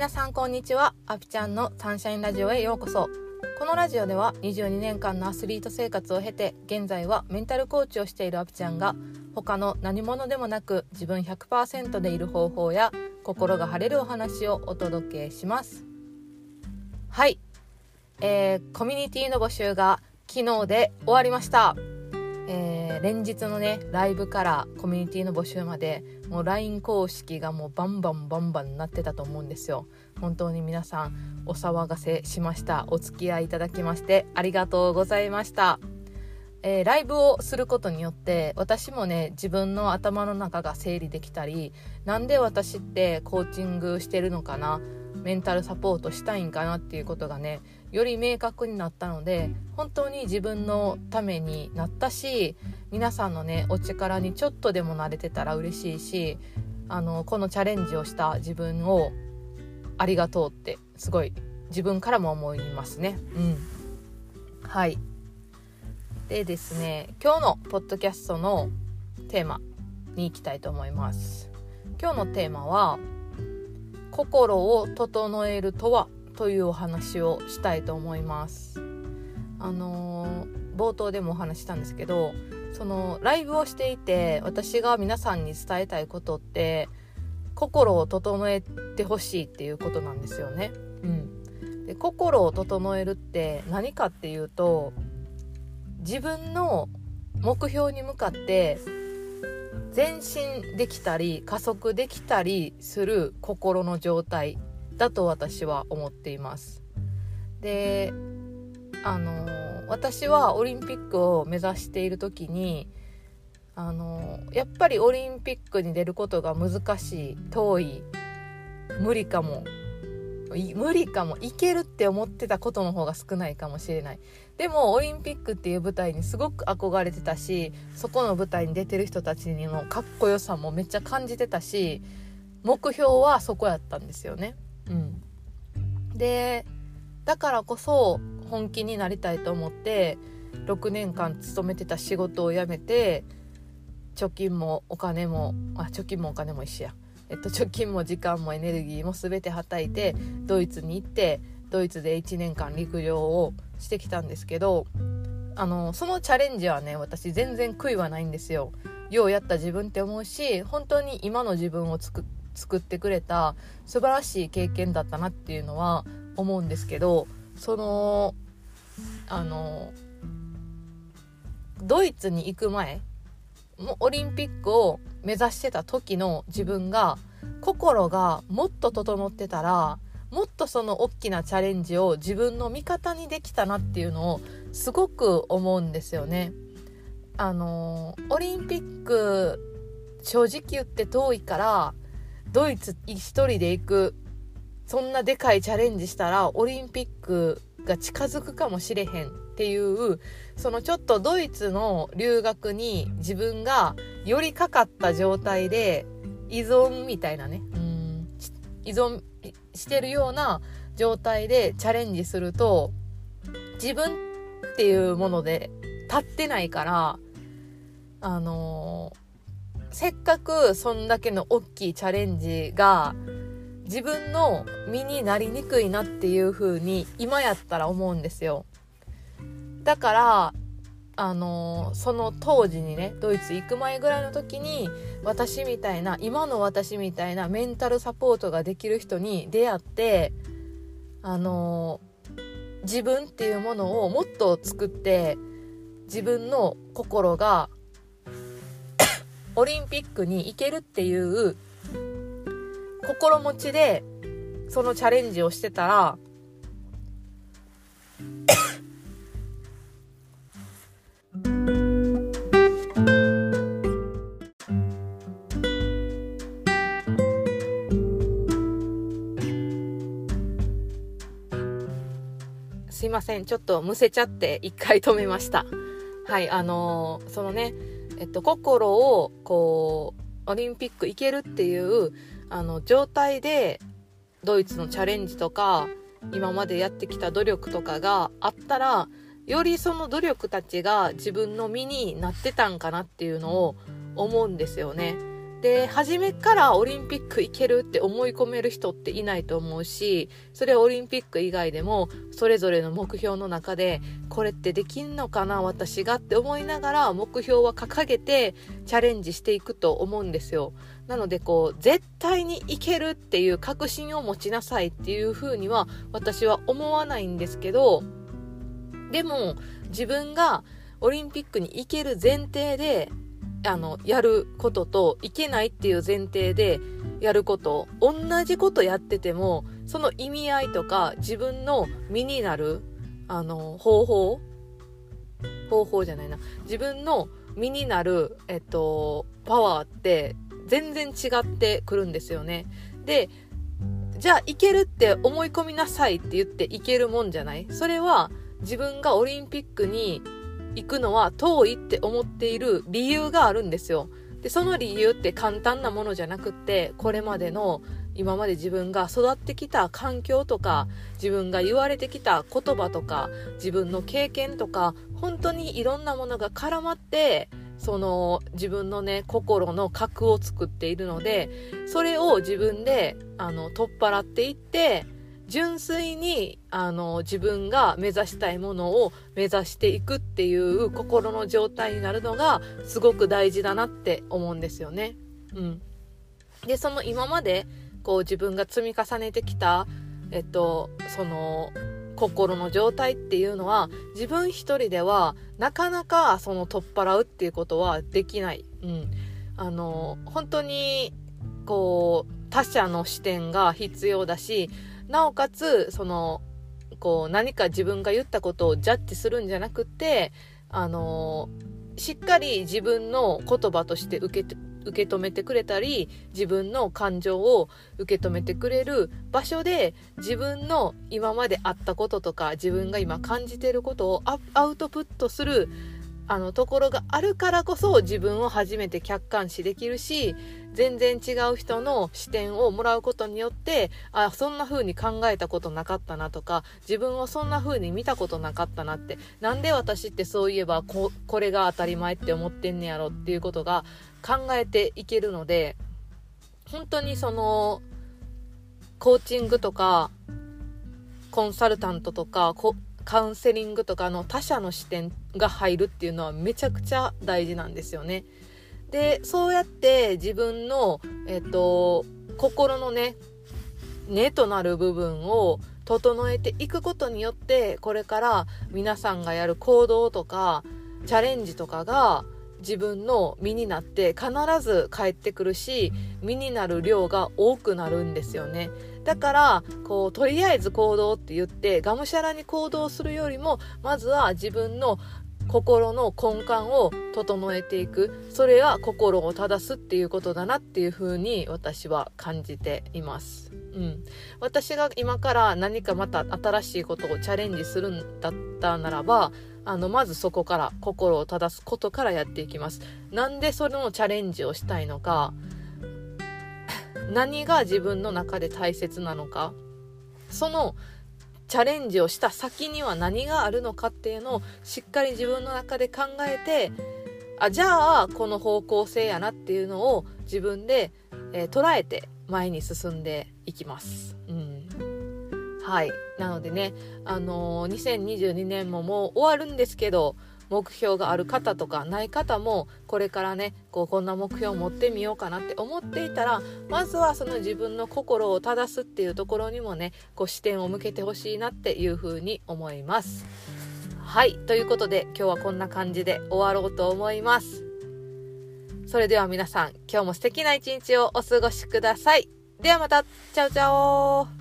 皆さんこんにちは。アピちゃんのサンシャインラジオへようこそ。このラジオでは22年間のアスリート生活を経て現在はメンタルコーチをしているアピちゃんが他の何者でもなく自分100%でいる方法や心が晴れるお話をお届けします。はい、えー、コミュニティの募集が昨日で終わりました。えー、連日のねライブからコミュニティの募集までもう LINE 公式がもうバンバンバンバンなってたと思うんですよ。本当に皆さんお騒がせしました。お付き合いいただきましてありがとうございました。えー、ライブをすることによって私もね自分の頭の中が整理できたりなんで私ってコーチングしてるのかなメンタルサポートしたいんかなっていうことがねより明確になったので本当に自分のためになったし皆さんのねお力にちょっとでも慣れてたら嬉しいしあのこのチャレンジをした自分をありがとうってすごい自分からも思いますね。うん、はいでですね今日のポッドキャストのテーマに行きたいと思います。今日のテーマは心を整えるとはというお話をしたいと思います。あのー、冒頭でもお話したんですけどそのライブをしていて私が皆さんに伝えたいことって心を整えてほしいっていうことなんですよね。うん、で心を整えるって何かっていうと自分の目標に向かって前進できたり加速できたりする心の状態だと私は思っています。であの私はオリンピックを目指している時にあのやっぱりオリンピックに出ることが難しい遠い無理かも無理かもいけるって思ってたことの方が少ないかもしれない。でもオリンピックっていう舞台にすごく憧れてたしそこの舞台に出てる人たちにもかっこよさもめっちゃ感じてたし目標はそこやったんですよね。うん。でだからこそ本気になりたいと思って6年間勤めてた仕事を辞めて貯金もお金もあ貯金もお金も一緒や、えっと、貯金も時間もエネルギーも全てはたいてドイツに行ってドイツで1年間陸上をしてきたんですけどあのそのチャレンジはね私全然悔いはないんですよ。ようやった自分って思うし本当に今の自分を作ってくれた素晴らしい経験だったなっていうのは思うんですけどそのあのドイツに行く前もオリンピックを目指してた時の自分が心がもっと整ってたらもっとその大きなチャレンジを自分の味方にできたなっていうのをすごく思うんですよね。あのオリンピック正直言って遠いからドイツ一人で行くそんなでかいチャレンジしたらオリンピックが近づくかもしれへんっていうそのちょっとドイツの留学に自分が寄りかかった状態で依存みたいなねうん依存してるような状態でチャレンジすると自分っていうもので立ってないからあのー、せっかくそんだけの大きいチャレンジが自分の身になりにくいなっていう風に今やったら思うんですよ。だからあのその当時にねドイツ行く前ぐらいの時に私みたいな今の私みたいなメンタルサポートができる人に出会ってあの自分っていうものをもっと作って自分の心が オリンピックに行けるっていう心持ちでそのチャレンジをしてたらませんちょっとむせちゃって一回止めましたはいあのー、そのねえっと心をこうオリンピック行けるっていうあの状態でドイツのチャレンジとか今までやってきた努力とかがあったらよりその努力たちが自分の身になってたんかなっていうのを思うんですよね。で初めからオリンピック行けるって思い込める人っていないと思うしそれはオリンピック以外でもそれぞれの目標の中でこれってできんのかな私がって思いながら目標は掲げてチャレンジしていくと思うんですよ。なのでこう絶対にいけるっていう確信を持ちなさいっていうふうには私は思わないんですけどでも自分がオリンピックに行ける前提であのやることといけないっていう前提でやること。同じことやっててもその意味合いとか自分の身になるあの方法方法じゃないな。自分の身になる、えっと、パワーって全然違ってくるんですよね。でじゃあいけるって思い込みなさいって言っていけるもんじゃない？それは自分がオリンピックに行くのは遠いって思っている理由があるんですよ。で、その理由って簡単なものじゃなくって、これまでの今まで自分が育ってきた環境とか、自分が言われてきた言葉とか、自分の経験とか、本当にいろんなものが絡まって、その自分のね、心の核を作っているので、それを自分で、あの、取っ払っていって、純粋にあの自分が目指したいものを目指していくっていう心の状態になるのがすごく大事だなって思うんですよね。うん、でその今までこう自分が積み重ねてきた、えっと、その心の状態っていうのは自分一人ではなかなかその取っ払うっていうことはできない。うん、あの本当にこう他者の視点が必要だしなおかつそのこう何か自分が言ったことをジャッジするんじゃなくてあのしっかり自分の言葉として受け受け止めてくれたり自分の感情を受け止めてくれる場所で自分の今まであったこととか自分が今感じてることをアウトプットするあのところがあるからこそ自分を初めて客観視できるし全然違う人の視点をもらうことによってあそんな風に考えたことなかったなとか自分をそんな風に見たことなかったなってなんで私ってそういえばここれが当たり前って思ってんねやろっていうことが考えていけるので本当にそのコーチングとかコンサルタントとかカウンセリングとかの他者の視点が入るっていうのはめちゃくちゃ大事なんですよね。でそうやって自分の、えっと、心のね根となる部分を整えていくことによってこれから皆さんがやる行動とかチャレンジとかが自分の身になって必ず返ってくるし身になる量が多くなるんですよね。だからこうとりあえず行動って言ってがむしゃらに行動するよりもまずは自分の心の根幹を整えていくそれは心を正すっていうことだなっていうふうに私は感じています。うん、私が今から何かまた新しいことをチャレンジするんだったならばあのまずそこから心を正すことからやっていきます。なんでそれのチャレンジをしたいのか何が自分の中で大切なのか。そのチャレンジをした先には何があるのかっていうのをしっかり自分の中で考えてあじゃあこの方向性やなっていうのを自分で、えー、捉えて前に進んでいきます。うん。はい。なのでね、あのー、2022年ももう終わるんですけど目標がある方とかない方もこれからねこうこんな目標を持ってみようかなって思っていたらまずはその自分の心を正すっていうところにもねこう視点を向けてほしいなっていうふうに思います。はいということで今日はこんな感じで終わろうと思います。それでは皆さん今日も素敵な一日をお過ごしください。ではまたチャオチャオ